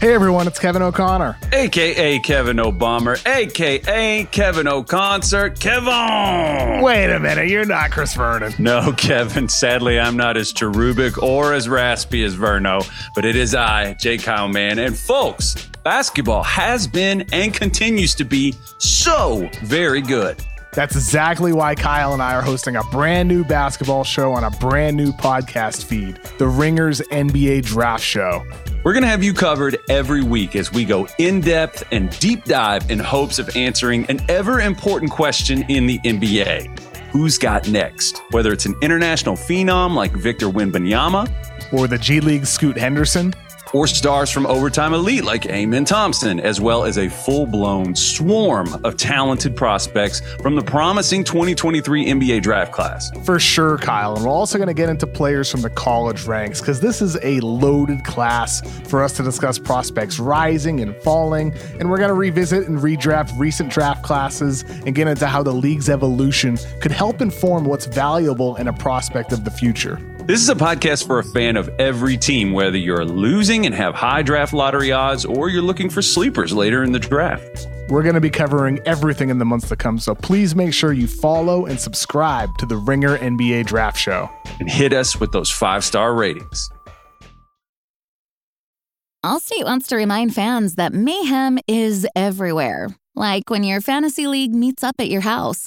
Hey everyone, it's Kevin O'Connor. AKA Kevin Obama, AKA Kevin O'Concert, Kevin! Wait a minute, you're not Chris Vernon. No, Kevin, sadly I'm not as cherubic or as raspy as Verno, but it is I, J. Kyle Mann. And folks, basketball has been and continues to be so very good. That's exactly why Kyle and I are hosting a brand new basketball show on a brand new podcast feed, the Ringers NBA Draft Show. We're going to have you covered every week as we go in depth and deep dive in hopes of answering an ever important question in the NBA Who's got next? Whether it's an international phenom like Victor Wembanyama, or the G League Scoot Henderson, or stars from Overtime Elite like Amen Thompson, as well as a full blown swarm of talented prospects from the promising 2023 NBA draft class. For sure, Kyle. And we're also going to get into players from the college ranks because this is a loaded class for us to discuss prospects rising and falling. And we're going to revisit and redraft recent draft classes and get into how the league's evolution could help inform what's valuable in a prospect of the future. This is a podcast for a fan of every team, whether you're losing and have high draft lottery odds or you're looking for sleepers later in the draft. We're going to be covering everything in the months to come, so please make sure you follow and subscribe to the Ringer NBA Draft Show. And hit us with those five star ratings. Allstate wants to remind fans that mayhem is everywhere. Like when your fantasy league meets up at your house.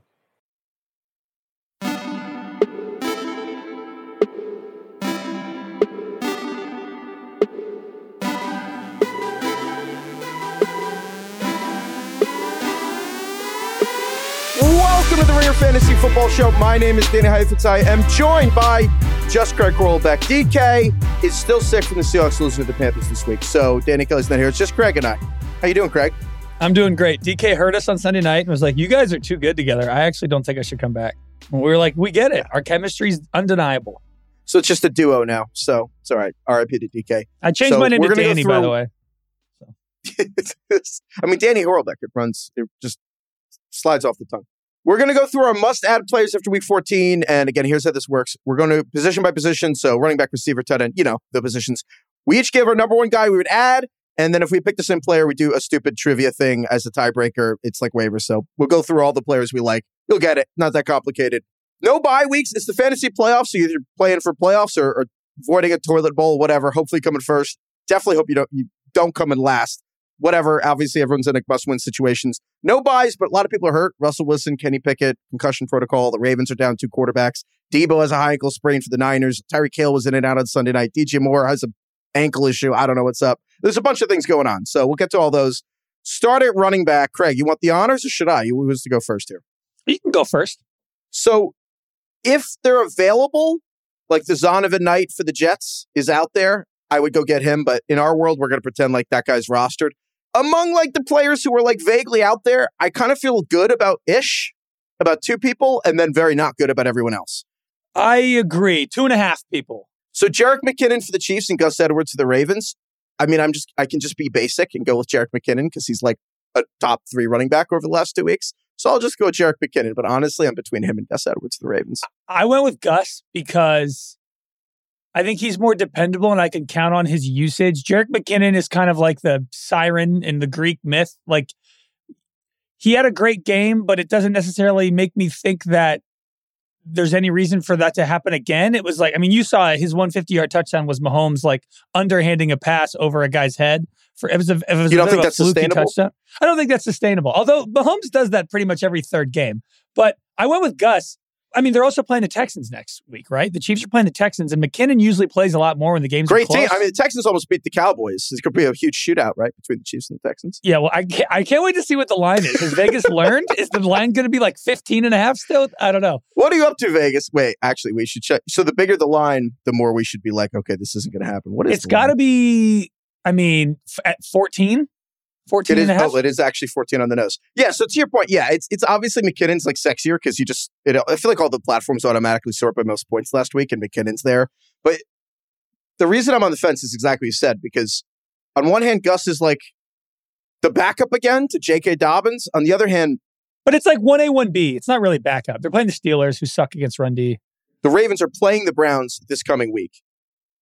Welcome to the Ringer Fantasy Football Show. My name is Danny Heifetz. I am joined by just Craig Horlbeck. DK is still sick from the Seahawks losing to the Panthers this week, so Danny Kelly's not here. It's just Craig and I. How you doing, Craig? I'm doing great. DK heard us on Sunday night and was like, "You guys are too good together. I actually don't think I should come back." And we were like, "We get it. Our chemistry's undeniable." So it's just a duo now. So it's all right. RIP to DK. I changed So my name to Danny, by the way. I mean, Danny Horlbeck, it runs, it just slides off the tongue. We're going to go through our must add players after week 14. And again, here's how this works. We're going to position by position. So running back, receiver, tight end, you know, the positions. We each give our number one guy we would add. And then if we pick the same player, we do a stupid trivia thing as a tiebreaker. It's like waivers. So we'll go through all the players we like. You'll get it. Not that complicated. No bye weeks. It's the fantasy playoffs. So you're either playing for playoffs or, or avoiding a toilet bowl, whatever. Hopefully coming first. Definitely hope you don't you don't come in last. Whatever. Obviously, everyone's in a must-win situations. No byes, but a lot of people are hurt. Russell Wilson, Kenny Pickett, concussion protocol. The Ravens are down two quarterbacks. Deebo has a high ankle sprain for the Niners. Tyreek Hill was in and out on Sunday night. DJ Moore has an ankle issue. I don't know what's up. There's a bunch of things going on. So we'll get to all those. Start at running back. Craig, you want the honors or should I? Who was to go first here? You can go first. So if they're available, like the Zonovan Knight for the Jets is out there, I would go get him. But in our world, we're going to pretend like that guy's rostered. Among like the players who are like vaguely out there, I kind of feel good about ish, about two people, and then very not good about everyone else. I agree. Two and a half people. So Jerick McKinnon for the Chiefs and Gus Edwards for the Ravens. I mean, I'm just I can just be basic and go with Jerick McKinnon because he's like a top three running back over the last two weeks. So I'll just go with Jerick McKinnon. But honestly, I'm between him and Gus Edwards for the Ravens. I went with Gus because I think he's more dependable and I can count on his usage. Jerick McKinnon is kind of like the siren in the Greek myth. Like he had a great game, but it doesn't necessarily make me think that there's any reason for that to happen again. It was like, I mean, you saw his 150 yard touchdown was Mahomes like underhanding a pass over a guy's head. For it was a, it was You don't think that's sustainable? touchdown. I don't think that's sustainable. Although Mahomes does that pretty much every third game. But I went with Gus I mean, they're also playing the Texans next week, right? The Chiefs are playing the Texans, and McKinnon usually plays a lot more when the games Great are close. Great team. I mean, the Texans almost beat the Cowboys. This could be a huge shootout, right, between the Chiefs and the Texans. yeah, well, I can't, I can't wait to see what the line is. Has Vegas learned? Is the line going to be like 15 and a half still? I don't know. What are you up to, Vegas? Wait, actually, we should check. So the bigger the line, the more we should be like, okay, this isn't going to happen. What is? It's got to be, I mean, f- at 14, 14 It is. and a half. Oh, it is actually 14 on the nose. Yeah. So to your point, yeah, it's it's obviously McKinnon's like sexier because you just. It, I feel like all the platforms automatically sort by most points last week, and McKinnon's there. But the reason I'm on the fence is exactly what you said because on one hand, Gus is like the backup again to J.K. Dobbins. On the other hand, But it's like 1A, 1B. It's not really backup. They're playing the Steelers, who suck against run D. the Ravens are playing the Browns this coming week.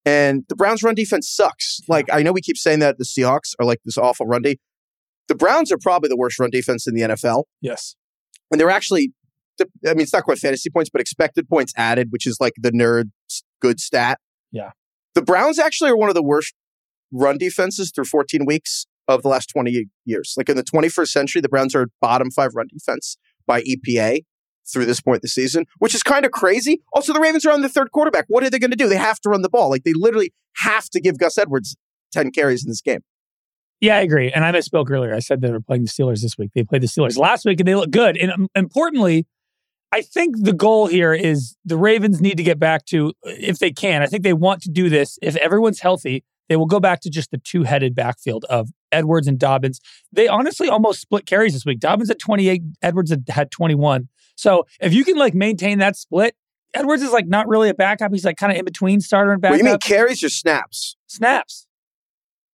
And the Browns' run defense sucks. Like, I know we keep saying that the Seahawks are like this awful run D. The Browns are probably the worst run defense in the NFL. Yes. And they're actually, I mean, it's not quite fantasy points, but expected points added, which is like the nerd good stat. Yeah. The Browns actually are one of the worst run defenses through 14 weeks of the last 20 years. Like in the 21st century, the Browns are bottom five run defense by EPA through this point in the season, which is kind of crazy. Also, the Ravens are on the third quarterback. What are they going to do? They have to run the ball. Like they literally have to give Gus Edwards 10 carries in this game. Yeah, I agree. And I misspoke earlier. I said they were playing the Steelers this week. They played the Steelers last week and they look good. And um, importantly, I think the goal here is the Ravens need to get back to, if they can, I think they want to do this. If everyone's healthy, they will go back to just the two headed backfield of Edwards and Dobbins. They honestly almost split carries this week. Dobbins had 28, Edwards had, had 21. So if you can like maintain that split, Edwards is like not really a backup. He's like kind of in between starter and What backup. do you mean carries or snaps? Snaps.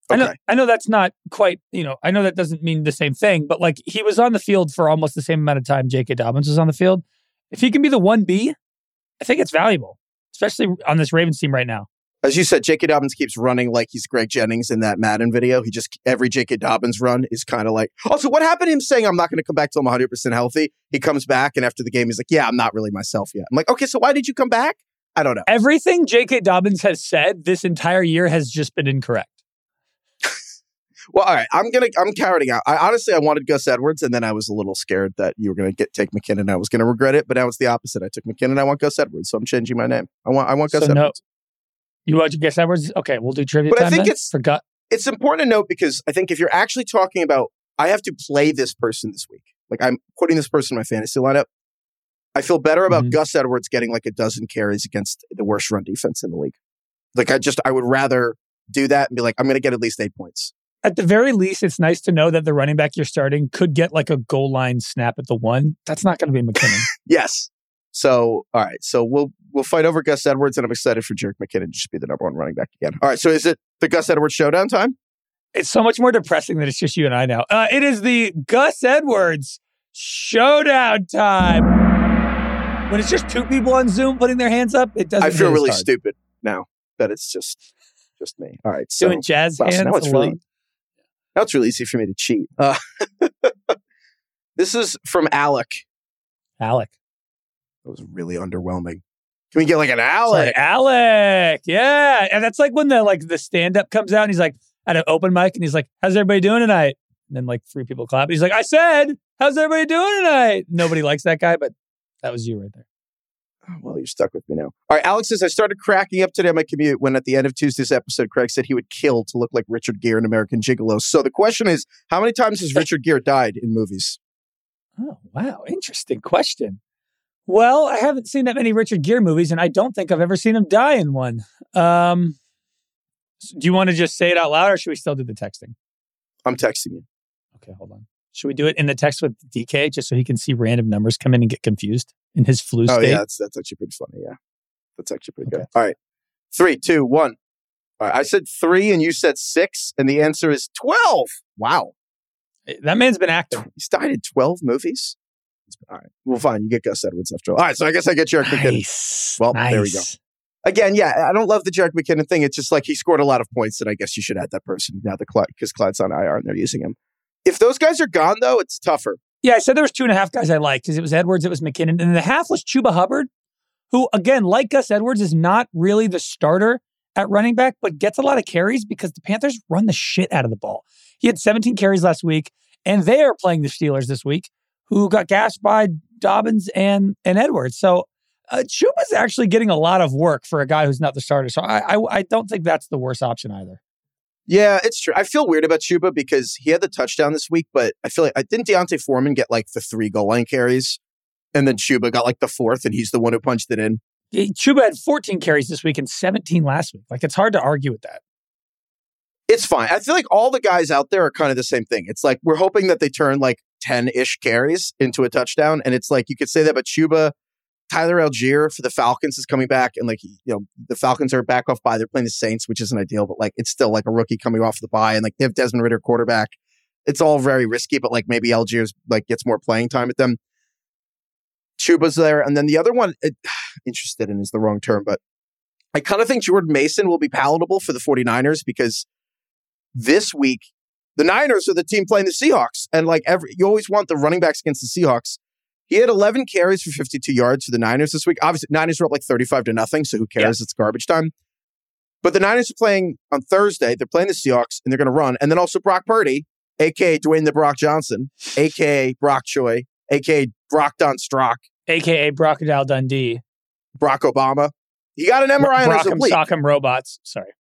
I know, I know that's not quite, you know, I know that doesn't mean the same thing, but like he was on the field for almost the same amount of time J.K. Dobbins was on the field. If he can be the 1B, I think it's valuable, especially on this Ravens team right now. As you said, J.K. Dobbins keeps running like he's Greg Jennings in that Madden video. He just every J.K. Dobbins run is kind of like. Also, what happened to him saying I'm not going to come back till I'm 100 percent healthy? He comes back and after the game, he's like, "Yeah, I'm not really myself yet." I'm like, "Okay, so why did you come back?" I don't know. Everything J.K. Dobbins has said this entire year has just been incorrect. Well, all right, I'm gonna I'm carrying out. I honestly I wanted Gus Edwards, and then I was a little scared that you were gonna get take McKinnon. I was gonna regret it, but now it's the opposite. I took McKinnon. And I want Gus Edwards, so I'm changing my name. I want I want Gus So no- Edwards. You want guess Edwards? Okay, we'll do trivia But I think then? it's- Forgot. it's important to note because I think if you're actually talking about, I have to play this person this week. Like I'm putting this person in my fantasy lineup. I feel better about Mhm. Gus Edwards getting like a dozen carries against the worst run defense in the league. Like I just, I would rather do that and be like, I'm going to get at least eight points. At the very least, it's nice to know that the running back you're starting could get like a goal line snap at the one. That's not going to be McKinnon. Yes. So, all right. So we'll we'll fight over Gus Edwards, and I'm excited for Jerick McKinnon to just be the number one running back again. All right. So is it the Gus Edwards showdown time? It's so much more depressing that it's just you and I now. Uh, it is the Gus Edwards showdown time. When it's just two people on Zoom putting their hands up, it doesn't. I feel really hard. stupid now that it's just just me. All right. So Doing jazz Wow, so hands. now it's really- alone. Now it's really easy for me to cheat. Uh, this is from Alec. Alec. That was really underwhelming. Can we get like an Alec? Alec. Yeah, and that's like when the like the stand up comes out and he's like at an open mic and he's like, "How's everybody doing tonight?" And then like three people clap. He's like, "I said, how's everybody doing tonight?" Nobody likes that guy, but that was you right there. Oh, Well, you're stuck with me now. All right, Alex says I started cracking up today on my commute when at the end of Tuesday's episode, Craig said he would kill to look like Richard Gere in American Gigolo. So the question is, how many times has Richard Gere died in movies? Oh, wow. Interesting question. Well, I haven't seen that many Richard Gere movies, and I don't think I've ever seen him die in one. Um, do you want to just say it out loud, or should we still do the texting? I'm texting you. Okay, hold on. Should we do it in the text with DK just so he can see random numbers come in and get confused in his flu Oh state? yeah, that's that's actually pretty funny. Yeah, that's actually pretty Okay. good. All right, three, two, one. All right, I said three, and you said six, and the answer is twelve. Wow, eh, That man's been active. he's died in twelve movies. He's been- All right, well, fine. You get Gus Edwards after all. All right, so I guess I get McKinnon. Nice. Well, there we go. Again, yeah, I don't love the Jerick McKinnon thing. It's just like he scored a lot of points, and I guess you should add that person now that Clyde because Clyde's on IR and they're using him. If those guys are gone, though, it's tougher. Yeah, I said there was two and a half guys I liked because it was Edwards, it was McKinnon, and the half was Chuba Hubbard, who again, like Gus Edwards, is not really the starter at running back, but gets a lot of carries because the Panthers run the shit out of the ball. He had 17 carries last week, and they are playing the Steelers this week, who got gashed by Dobbins and and Edwards. So Uh, Chuba's actually getting a lot of work for a guy who's not the starter, so I, I I don't think that's the worst option either. Yeah, it's true. I feel weird about Chuba because he had the touchdown this week, but I feel like I didn't D'Onta Foreman get like the three goal line carries, and then Chuba got like the fourth, and he's the one who punched it in. Chuba had 14 carries this week and 17 last week. Like it's hard to argue with that. It's fine. I feel like all the guys out there are kind of the same thing. It's like we're hoping that they turn like 10 ish carries into a touchdown. And it's like you could say that, but Chuba, Tyler Allgeier for the Falcons is coming back. And like, you know, the Falcons are back off bye. They're playing the Saints, which isn't ideal, but like it's still like a rookie coming off the bye. And like they have Desmond Ridder quarterback. It's all very risky, but like maybe Allgeier's like gets more playing time with them. Chuba's there. And then the other one, it, interested in is the wrong term, but I kind of think Jordan Mason will be palatable for the 49ers because this week, the Niners are the team playing the Seahawks. And like every, you always want the running backs against the Seahawks. He had 11 carries for 52 yards for the Niners this week. Obviously, Niners were up like 35 to nothing, so who cares? Yeah. It's garbage time. But the Niners are playing on Thursday. They're playing the Seahawks, and they're going to run. And then also Brock Purdy, a.k.a. Dwayne the Brock Johnson, a.k.a. Brock Choi, a.k.a. Brock Don Strock, a.k.a. Crocodile Dundee, Brock Obama. He got an MRI on his oblique. Sock'em robots. Sorry.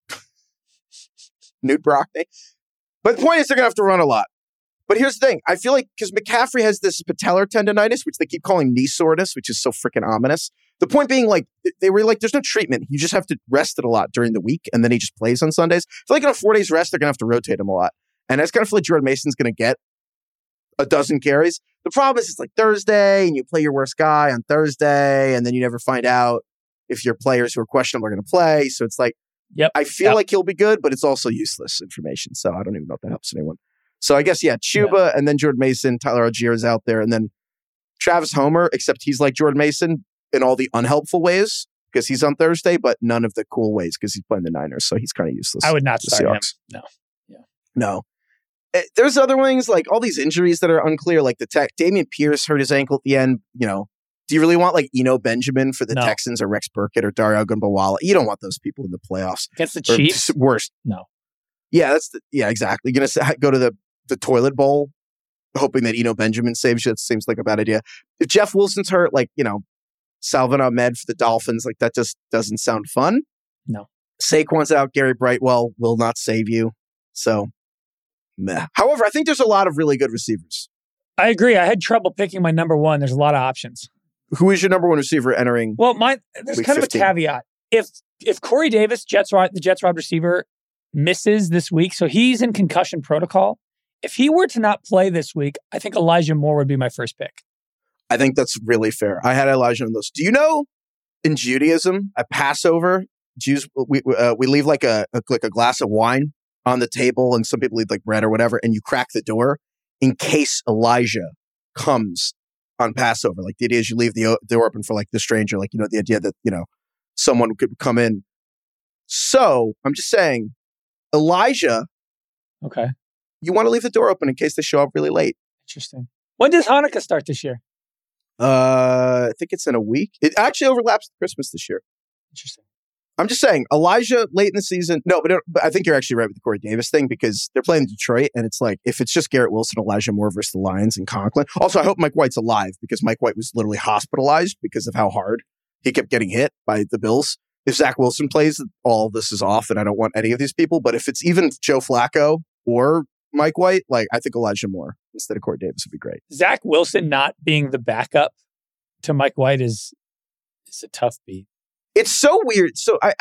Newt Brockney. But the point is, they're going to have to run a lot. But here's the thing. I feel like because McCaffrey has this patellar tendonitis, which they keep calling knee soreness, which is so freaking ominous. The point being, like, they were like, there's no treatment. You just have to rest it a lot during the week, and then he just plays on Sundays. I feel like in a four days rest, they're going to have to rotate him a lot. And I just kind of feel like Jordan Mason's going to get a dozen carries. The problem is, it's like Thursday, and you play your worst guy on Thursday, and then you never find out if your players who are questionable are going to play. So it's like, Yep. I feel yep. like he'll be good, but it's also useless information. So I don't even know if that helps anyone. So I guess, yeah, Chuba yeah. and then Jordan Mason, Tyler Allgeier is out there. And then Travis Homer, except he's like Jordan Mason in all the unhelpful ways because he's on Thursday, but none of the cool ways because he's playing the Niners. So he's kind of useless. I would not start him. No. Yeah. No. Eh, there's other things like all these injuries that are unclear, like the tech. Dameon Pierce hurt his ankle at the end. You know, do you really want like Eno Benjamin for the no. Texans or Rex Burkhead or Dario Ogunbowale? You don't want those people in the playoffs against the Chiefs. Worst. No. Yeah, that's the, yeah exactly. You're gonna go to the the toilet bowl, hoping that Eno Benjamin saves you. That seems like a bad idea. If Jeff Wilson's hurt, like you know, Salvon Ahmed for the Dolphins, like that just doesn't sound fun. No. Saquon's out. Gary Brightwell will not save you. So, meh. However, I think there's a lot of really good receivers. I agree. I had trouble picking my number one. There's a lot of options. Who is your number one receiver entering? Well, my there's kind 15. of a caveat. If if Corey Davis, Jets the Jets wide receiver, misses this week, so he's in concussion protocol. If he were to not play this week, I think Elijah Moore would be my first pick. I think that's really fair. I had Elijah on those. Do you know in Judaism at Passover, Jews we uh, we leave like a, a like a glass of wine on the table, and some people leave like bread or whatever, and you crack the door in case Elijah comes on Passover. Like the idea is you leave the door open for like the stranger, like, you know, the idea that, you know, someone could come in. So I'm just saying, Elijah. Okay. You want to leave the door open in case they show up really late. Interesting. When does Hanukkah start this year? Uh, I think it's in a week. It actually overlaps with Christmas this year. Interesting. I'm just saying, Elijah late in the season. No, but, but I think you're actually right with the Corey Davis thing because they're playing Detroit, and it's like if it's just Garrett Wilson, Elijah Moore versus the Lions and Conklin. Also, I hope Mike White's alive because Mike White was literally hospitalized because of how hard he kept getting hit by the Bills. If Zach Wilson plays, all this is off, and I don't want any of these people. But if it's even Joe Flacco or Mike White, like I think Elijah Moore instead of Corey Davis would be great. Zach Wilson not being the backup to Mike White is is a tough beat. It's so weird. So I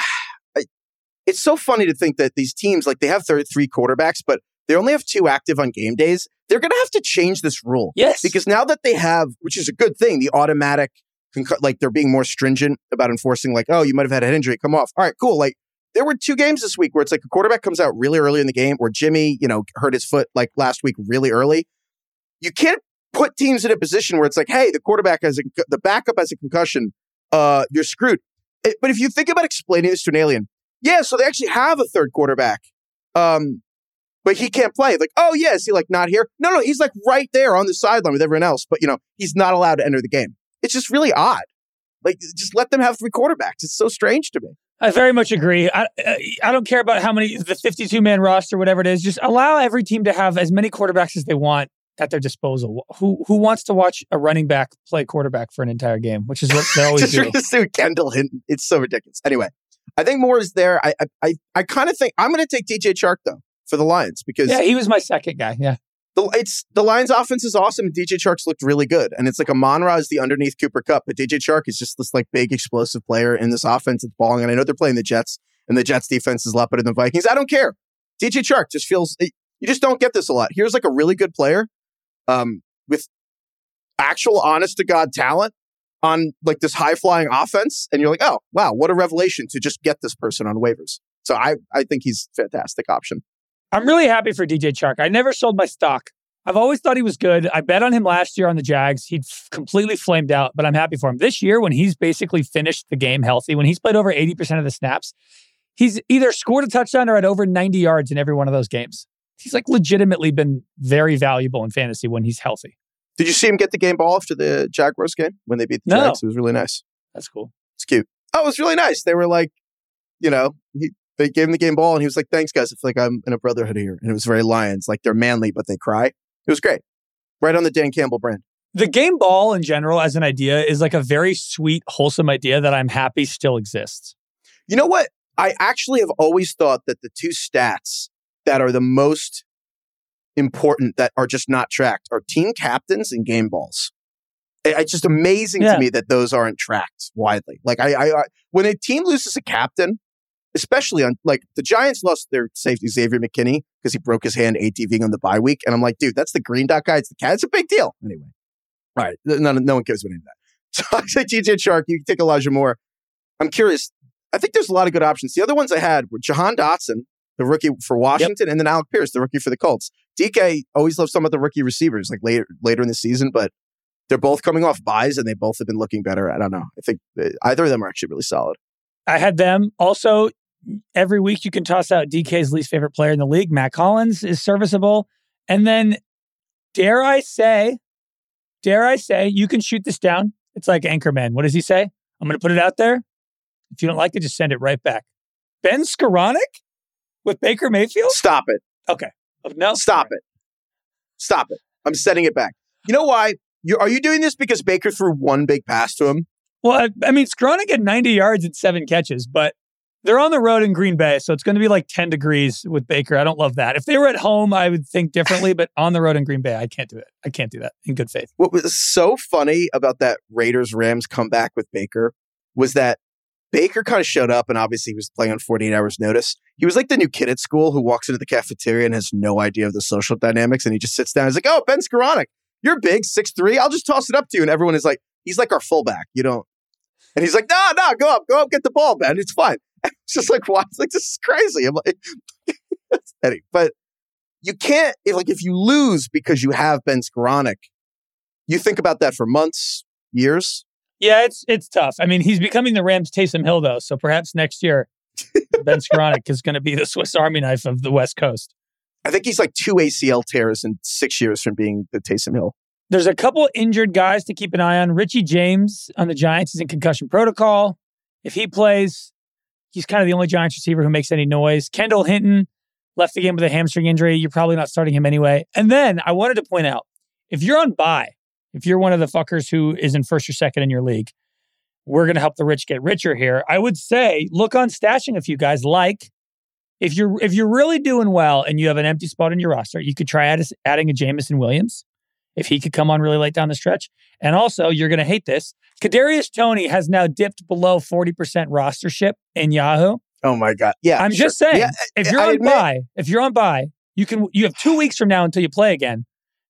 it's so funny to think that these teams, like they have th- three quarterbacks, but they only have two active on game days. They're going to have to change this rule. Yes. Because now that they have, which is a good thing, the automatic, like they're being more stringent about enforcing, like, oh, you might have had a head injury, come off. All right, cool. Like there were two games this week where it's like a quarterback comes out really early in the game, or Jimmy, you know, hurt his foot like last week really early. You can't put teams in a position where it's like, hey, the quarterback has a, the backup has a concussion. Uh, you're screwed. It, but if you think about explaining this to an alien, yeah, so they actually have a third quarterback. Um, but he can't play. Like, oh yeah, is he like not here? No, no, he's like right there on the sideline with everyone else, but you know, he's not allowed to enter the game. It's just really odd. Like, just let them have three quarterbacks. It's so strange to me. I very much agree. I I don't care about how many the 52 man roster, whatever it is. Just allow every team to have as many quarterbacks as they want. at their disposal. Who who wants to watch a running back play quarterback for an entire game, which is what they always just do. just do Kendall Hinton. It's so ridiculous. Anyway, I think Moore is there. I I I, I kind of think I'm going to take DJ Chark though for the Lions because Yeah, he was my second guy. Yeah. The it's the Lions offense is awesome DJ Chark's looked really good. And it's like Amon-Ra is the underneath Cooper Kupp, but DJ Chark is just this like big explosive player in this offense that's balling. And I know they're playing the Jets and the Jets defense is a lot better than the Vikings. I don't care. DJ Chark just feels you just don't get this a lot. Here's like a really good player um, with actual honest to God talent on like this high flying offense. And you're like, oh, wow, what a revelation to just get this person on waivers. So I, I think he's a fantastic option. I'm really happy for DJ Chark. I never sold my stock. I've always thought he was good. I bet on him last year on the Jags. He'd f- completely flamed out, but I'm happy for him. This year, when he's basically finished the game healthy, when he's played over 80% of the snaps, he's either scored a touchdown or had over 90 yards in every one of those games. He's like legitimately been very valuable in fantasy when he's healthy. Did you see him get the game ball after the Jaguars game when they beat the No. Jags? It was really nice. That's cool. It's cute. Oh, it was really nice. They were like, you know, he, they gave him the game ball and he was like, thanks, guys. I feel like I'm in a brotherhood here. And it was very Lions. Like they're manly, but they cry. It was great. Right on the Dan Campbell brand. The game ball in general, as an idea, is like a very sweet, wholesome idea that I'm happy still exists. You know what? I actually have always thought that the two stats that are the most important that are just not tracked are team captains and game balls. It's just amazing Yeah. to me that those aren't tracked widely. Like I, I, I, when a team loses a captain, especially on like the Giants lost their safety Xavier McKinney because he broke his hand ATVing on the bye week, and I'm like, dude, that's the green dot guy. It's the cat. It's a big deal. Anyway, all right, no, no one cares about any of that. So I say DJ Chark. You can take Elijah Moore. I'm curious. I think there's a lot of good options. The other ones I had were Jahan Dotson, the rookie for Washington, and then Alec Pierce, the rookie for the Colts. DK always loves some of the rookie receivers, like later later in the season, but they're both coming off byes and they both have been looking better. I don't know. I think uh, either of them are actually really solid. I had them. Also, every week you can toss out DK's least favorite player in the league. Mack Hollins is serviceable. And then, dare I say, dare I say, you can shoot this down. It's like Anchorman. What does he say? I'm going to put it out there. If you don't like it, just send it right back. Ben Skowronek with Baker Mayfield? Stop it. Okay. no. Stop it. Stop it. I'm setting it back. You know why? You, are you doing this because Baker threw one big pass to him? Well, I, I mean, Skowronek had 90 yards and seven catches, but they're on the road in Green Bay, so it's going to be like 10 degrees with Baker. I don't love that. If they were at home, I would think differently, but on the road in Green Bay, I can't do it. I can't do that in good faith. What was so funny about that Raiders Rams comeback with Baker was that Baker kind of showed up and obviously he was playing on 48 hours notice. He was like the new kid at school who walks into the cafeteria and has no idea of the social dynamics and he just sits down. He's like, Oh, Ben Skowronek, you're big, six. I'll just toss it up to you. And everyone is like, he's like our fullback. You don't. And he's like, no, no, go up, go up, get the ball, Ben. It's fine. It's just like, what? It's like, this is crazy. I'm like, anyway, but you can't, if, like, if you lose because you have Ben Skowronek, you think about that for months, years. Yeah, it's it's tough. I mean, he's becoming the Rams Taysom Hill, though, so perhaps next year, Ben Skowronek is going to be the Swiss Army knife of the West Coast. I think he's like two ACL tears in six years from being the Taysom Hill. There's a couple injured guys to keep an eye on. Richie James on the Giants is in concussion protocol. If he plays, he's kind of the only Giants receiver who makes any noise. Kendall Hinton left the game with a hamstring injury. You're probably not starting him anyway. And then I wanted to point out if you're on bye, if you're one of the fuckers who is in first or second in your league, we're going to help the rich get richer here. I would say look on stashing a few guys like if you're if you're really doing well and you have an empty spot in your roster, you could try add, adding a Jameson Williams if he could come on really late down the stretch. And also, you're going to hate this. Kadarius Toney has now dipped below 40% rostership in Yahoo. Oh my God. Yeah. I'm sure. just saying, Yeah, if you're I on admit- bye, if you're on bye, you can you have two weeks from now until you play again.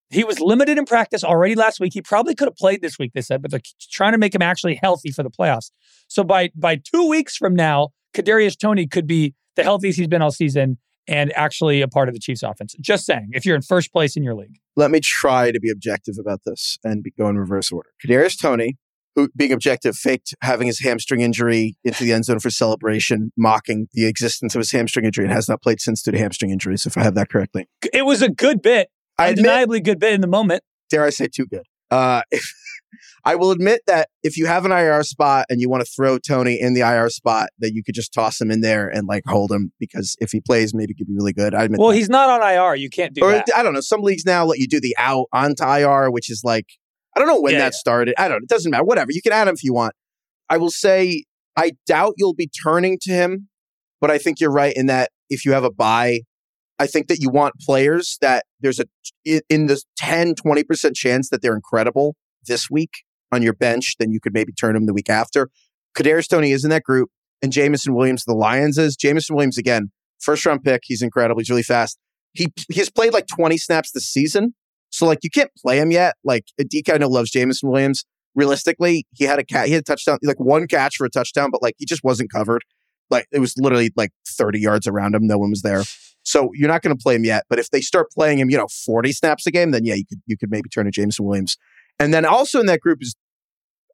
He was limited in practice already last week. He probably could have played this week, they said, but they're trying to make him actually healthy for the playoffs. So by by two weeks from now, Kadarius Toney could be the healthiest he's been all season and actually a part of the Chiefs offense. Just saying, if you're in first place in your league. let me try to be objective about this and be, go in reverse order. Kadarius Toney, who being objective, faked having his hamstring injury into the end zone for celebration, mocking the existence of his hamstring injury, and has not played since due to hamstring injuries. If I have that correctly, It was a good bit, I admit, undeniably good bit in the moment. dare I say, too good. Uh, I will admit that if you have an IR spot and you want to throw Toney in the IR spot, that you could just toss him in there and like hold him because if he plays, maybe he could be really good. I admit Well, that. he's not on IR. You can't do or that. I don't know. Some leagues now let you do the out onto IR, which is like I don't know when Yeah, that yeah. started. I don't. know. It doesn't matter. Whatever. You can add him if you want. I will say I doubt you'll be turning to him, but I think you're right in that if you have a bye, I think that you want players that there's a in- in the 10 20% chance that they're incredible this week on your bench, then you could maybe turn them the week after. Kadarius Toney is in that group, and Jameson Williams, the Lions is. Jameson Williams again, first round pick. He's incredible. He's really fast. He he's played like 20 snaps this season. So like you can't play him yet. Like DK I know loves Jameson Williams. Realistically, he had a cat he had a touchdown, like one catch for a touchdown, but like he just wasn't covered. Like it was literally like 30 yards around him. No one was there. So you're not going to play him yet. But if they start playing him, you know, 40 snaps a game, then yeah, you could you could maybe turn to Jameson Williams. And then also in that group is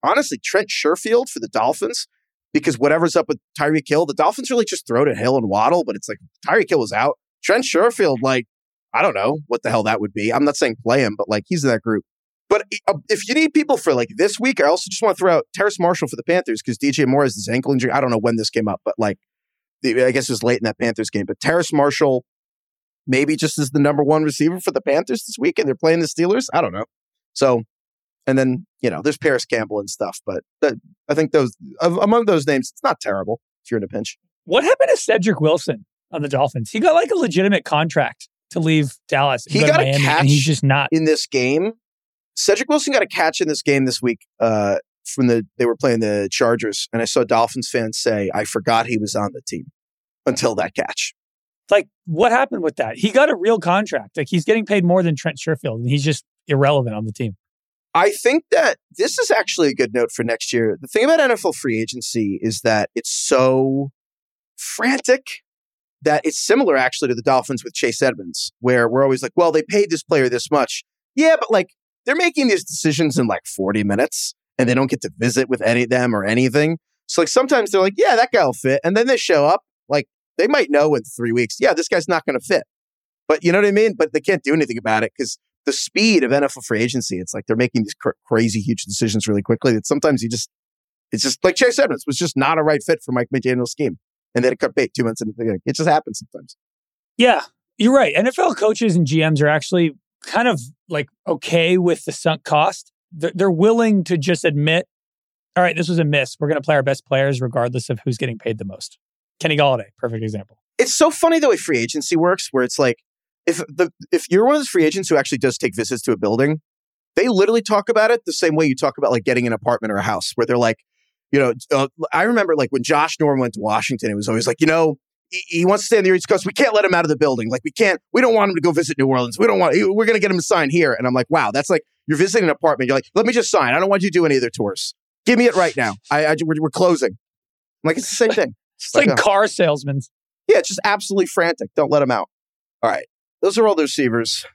honestly Trent Sherfield for the Dolphins. Because whatever's up with Tyreek Hill, the Dolphins really just throw to Hill and Waddle, but it's like Tyreek Hill was out. Trent Sherfield, like, I don't know what the hell that would be. I'm not saying play him, but like he's in that group. But uh, if you need people for like this week, I also just want to throw out Terrace Marshall for the Panthers because DJ Moore has this ankle injury. I don't know when this came up, but like, I guess it was late in that Panthers game. But Terrace Marshall, maybe just as the number one receiver for the Panthers this week, and they're playing the Steelers. I don't know. So, and then you know, there's Parris Campbell and stuff. But that, I think those of, among those names, it's not terrible if you're in a pinch. What happened to Cedric Wilson on the Dolphins? He got like a legitimate contract to leave Dallas. He go got a catch and he's just not. in this game. Cedric Wilson got a catch in this game this week uh, from the they were playing the Chargers, and I saw Dolphins fans say, "I forgot he was on the team until that catch." Like, what happened with that? He got a real contract. Like, he's getting paid more than Trent Sherfield, and he's just irrelevant on the team. I think that this is actually a good note for next year. The thing about NFL free agency is that it's so frantic that it's similar actually to the Dolphins with Chase Edmonds, where we're always like, well, they paid this player this much. Yeah, but like they're making these decisions in like 40 minutes and they don't get to visit with any of them or anything. So like sometimes they're like, yeah, that guy will fit. And then they show up, like they might know in three weeks, yeah, this guy's not going to fit. But you know what I mean? But they can't do anything about it because the speed of NFL free agency, it's like they're making these cr- crazy, huge decisions really quickly that sometimes you just, it's just like Chase Edmonds was just not a right fit for Mike McDaniel's scheme. And then it cut bait two months into the game. It just happens sometimes. Yeah, you're right. NFL coaches and GMs are actually kind of like okay with the sunk cost. They're, they're willing to just admit, all right, this was a miss. We're going to play our best players regardless of who's getting paid the most. Kenny Golladay, perfect example. It's so funny the way free agency works, where it's like if the if you're one of those free agents who actually does take visits to a building, they literally talk about it the same way you talk about like getting an apartment or a house, where they're like, you know, uh, I remember like when Josh Norman went to Washington, it was always like, you know, he, he wants to stay on the East Coast. We can't let him out of the building. Like we can't, we don't want him to go visit New Orleans. We don't want, we're going to get him to sign here. And I'm like, wow, that's like you're visiting an apartment. You're like, let me just sign. I don't want you to do any other tours. Give me it right now. I, I we're, we're closing. I'm like, it's the same thing. It's like uh, car salesmen. yeah, it's just absolutely frantic. Don't let him out. All right. Those are all the receivers.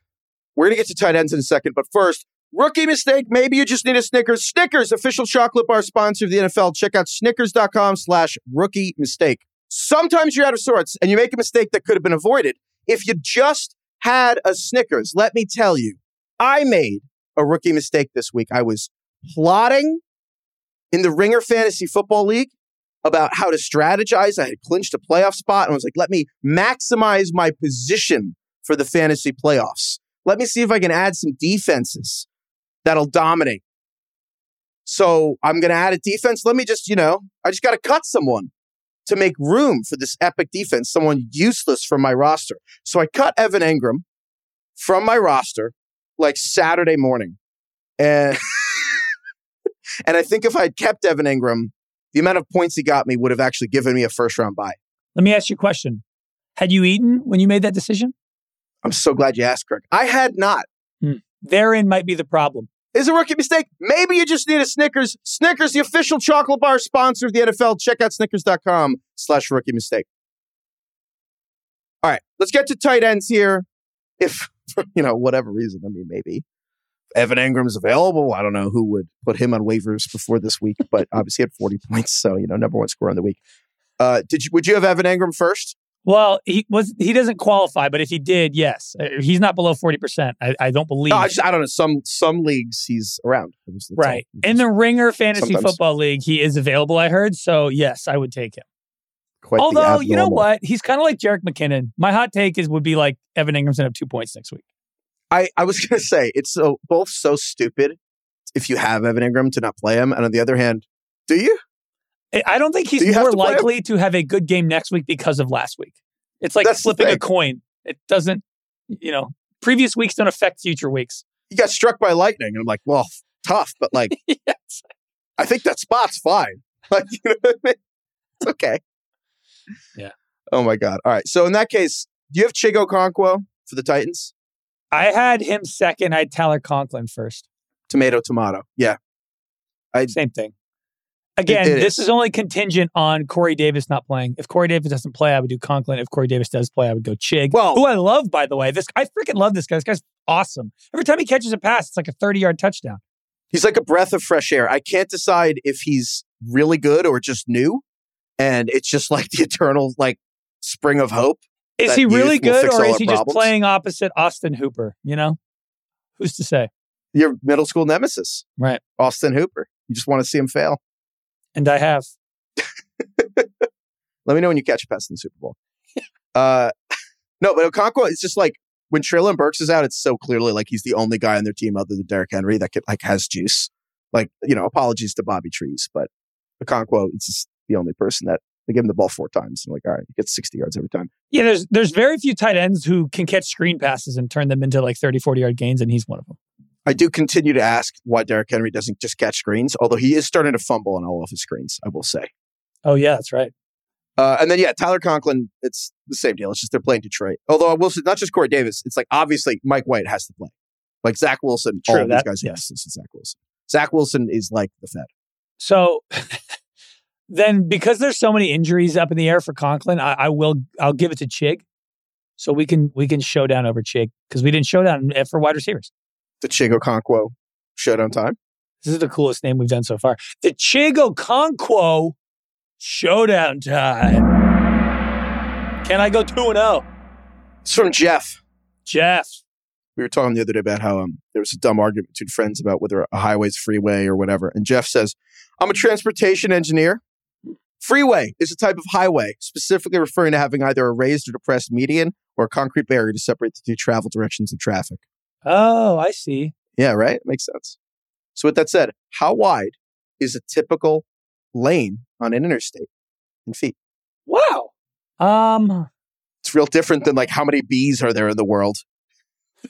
We're going to get to tight ends in a second. But first, rookie mistake. Maybe you just need a Snickers. Snickers, official chocolate bar sponsor of the NFL. Check out snickers.com slash rookie mistake. Sometimes you're out of sorts and you make a mistake that could have been avoided. If you just had a Snickers, let me tell you, I made a rookie mistake this week. I was plotting in the Ringer Fantasy Football League about how to strategize. I had clinched a playoff spot and I was like, let me maximize my position for the fantasy playoffs. Let me see if I can add some defenses that'll dominate. So I'm going to add a defense. Let me just, you know, I just got to cut someone to make room for this epic defense, someone useless from my roster. So I cut Evan Engram from my roster like Saturday morning. And and I think if I had kept Evan Engram, the amount of points he got me would have actually given me a first round bye. Let me ask you a question. Had you eaten when you made that decision? I'm so glad you asked, Craig. I had not. Therein might be the problem. Is a rookie mistake? Maybe you just need a Snickers. Snickers, the official chocolate bar sponsor of the NFL. Check out snickers.com slash rookie mistake. All right, let's get to tight ends here. If, for, you know, whatever reason, I mean, maybe Evan Engram's available. I don't know who would put him on waivers before this week, but obviously he had 40 points. So, you know, number one score on the week. Uh, did you, would you have Evan Engram first? Well, he was he doesn't qualify, but if he did, yes, Uh, he's not below forty percent. I, I don't believe. No, I, just, I don't know. Some some leagues he's around. Right in the Ringer Fantasy Sometimes. Football League, he is available. I heard, so yes, I would take him. Quite Although you know what, he's kind of like Jerick McKinnon. My hot take is would be like Evan Engram's gonna have two points next week. I, I was gonna say it's so both so stupid if you have Evan Engram to not play him, and on the other hand, do you? I- don't think he's you more to play him? likely to have a good game next week because of last week. It's like That's flipping a coin. It doesn't, you know, previous weeks don't affect future weeks. He got struck by lightning, and I'm like, well, tough, but like, yes. I think that spot's fine. Like, you know what I mean? It's okay. Yeah. Oh my god. All right. So in that case, do you have Chig Okonkwo for the Titans? I had him second. I had Tyler Conklin first. Tomato, tomato. Yeah. I, Same thing. Again, it this is. is only contingent on Corey Davis not playing. If Corey Davis doesn't play, I would do Conklin. If Corey Davis does play, I would go Chig. Well- who I love, by the way. This I freaking love this guy. This guy's awesome. Every time he catches a pass, it's like a 30 yard touchdown. He's like a breath of fresh air. I can't decide if he's really good or just new, and it's just like the eternal like spring of hope. Is he really good or is he just playing opposite Austin Hooper? You know? Who's to say? Your middle school nemesis, Right. Austin Hooper. You just want to see him fail. And I have. Let me know when you catch a pass in the Super Bowl. uh, no, but Okonkwo, it's just like when Treylon Burks is out, it's so clearly like he's the only guy on their team other than Derrick Henry that could, like has juice. Like you know, apologies to Bobby Trees, but Okonkwo, is just the only person that they give him the ball four times and like, all right, he gets sixty yards every time. Yeah, there's there's very few tight ends who can catch screen passes and turn them into like 30, 40 yard gains, and he's one of them. I do continue to ask why Derrick Henry doesn't just catch screens, although he is starting to fumble on all of his screens. I will say. Oh, yeah, that's right. Uh, and then yeah, Tyler Conklin, it's the same deal. It's just they're playing Detroit. Although I will say, not just Corey Davis. It's like obviously Mike White has to play. Like Zach Wilson, all True, of these guys to listen to Zach Wilson. Zach Wilson is like the Fed. So then, because there's so many injuries up in the air for Conklin, I, I will I'll give it to Chig, so we can we can showdown over Chig because we didn't showdown for wide receivers. The Chig Okonkwo showdown time. This is the coolest name we've done so far. The Chig Okonkwo showdown time. Can I go two and zero, It's from Jeff. Jeff? We were talking the other day about how um, there was a dumb argument between friends about whether a highway's freeway or whatever. And Jeff says, I'm a transportation engineer. Freeway is a type of highway, specifically referring to having either a raised or depressed median or a concrete barrier to separate the two travel directions of traffic. Oh, I see. Yeah, right? Makes sense. So, with that said, how wide is a typical lane on an interstate in feet? Wow. Um, It's real different than like how many bees are there in the world.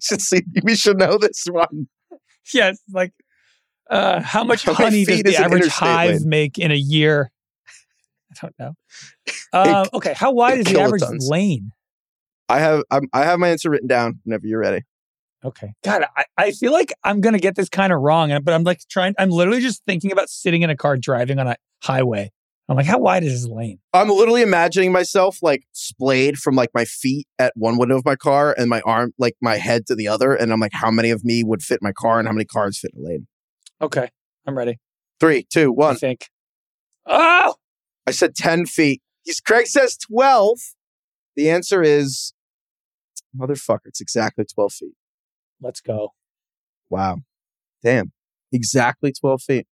should see, we should know this one. yes, like uh, how much How honey does the average hive lane? make in a year? I don't know. Uh, okay, how wide is the average lane? I have I'm, I have my answer written down whenever you're ready. Okay. God, I, I feel like I'm gonna get this kind of wrong, but I'm like trying. I'm literally just thinking about sitting in a car driving on a highway. I'm like, how wide is this lane? I'm literally imagining myself like splayed from like my feet at one window of my car and my arm like my head to the other, and I'm like, how many of me would fit my car and how many cars fit in a lane? Okay, I'm ready. Three, two, one. I think. Oh, I said 10 feet. He's Craig says 12. The answer is motherfucker. It's exactly 12 feet. let's go. Wow. Damn. Exactly 12 feet.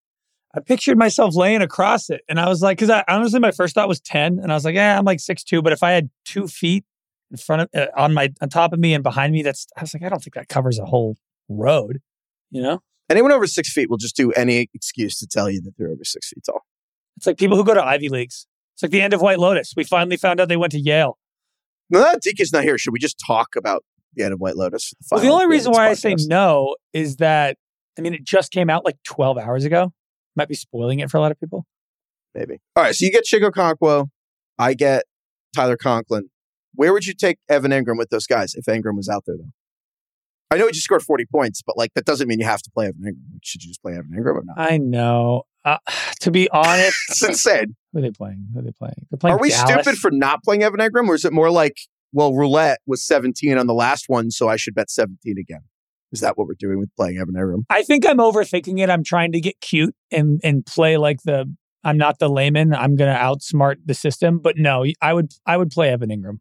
I pictured myself laying across it, and I was like, because I honestly, my first thought was ten, and I was like, yeah, I'm like six two, but if I had two feet in front of, uh, on my, on top of me and behind me, that's, I was like, I don't think that covers a whole road, you know? Anyone over six feet will just do any excuse to tell you that they're over six feet tall. It's like people who go to Ivy Leagues. It's like the end of White Lotus. We finally found out they went to Yale. No, that DK's not here. Should we just talk about the end of White Lotus? for Well, the only reason why I say no is that I mean it just came out like 12 hours ago. Might be spoiling it for a lot of people. Maybe. All right. So you get Chig Okonkwo. I get Tyler Conklin. Where would you take Evan Engram with those guys if Engram was out there, though? I know he just scored 40 points, but like that doesn't mean you have to play Evan Engram. Should you just play Evan Engram or not? I know. Uh, to be honest, It's insane. Who are they playing? Who are they playing? They're playing. Are we Dallas. stupid for not playing Evan Engram, or is it more like, well, roulette was 17 on the last one, so I should bet 17 again? Is that what we're doing with playing Evan Engram? I think I'm overthinking it. I'm trying to get cute and and play like the I'm not the layman. I'm going to outsmart the system. But no, I would I would play Evan Engram.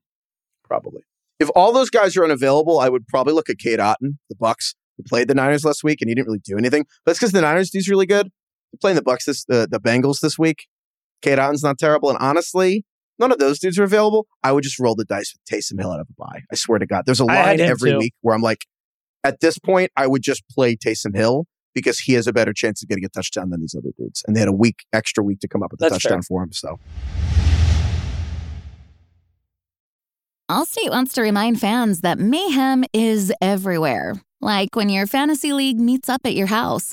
Probably. If all those guys are unavailable, I would probably look at Cade Otton, the Bucks, who played the Niners last week, and he didn't really do anything. But that's because the Niners dude's really good. They're playing the Bucks this uh, the Bengals this week. Cade Otton's not terrible, and honestly, none of those dudes are available. I would just roll the dice with Taysom Hill out of a bye. I swear to God, there's a line every too. week where I'm like, at this point, I would just play Taysom Hill because he has a better chance of getting a touchdown than these other dudes, and they had a week extra week to come up with a That's touchdown fair. for him. So Allstate wants to remind fans that mayhem is everywhere. Like when your fantasy league meets up at your house.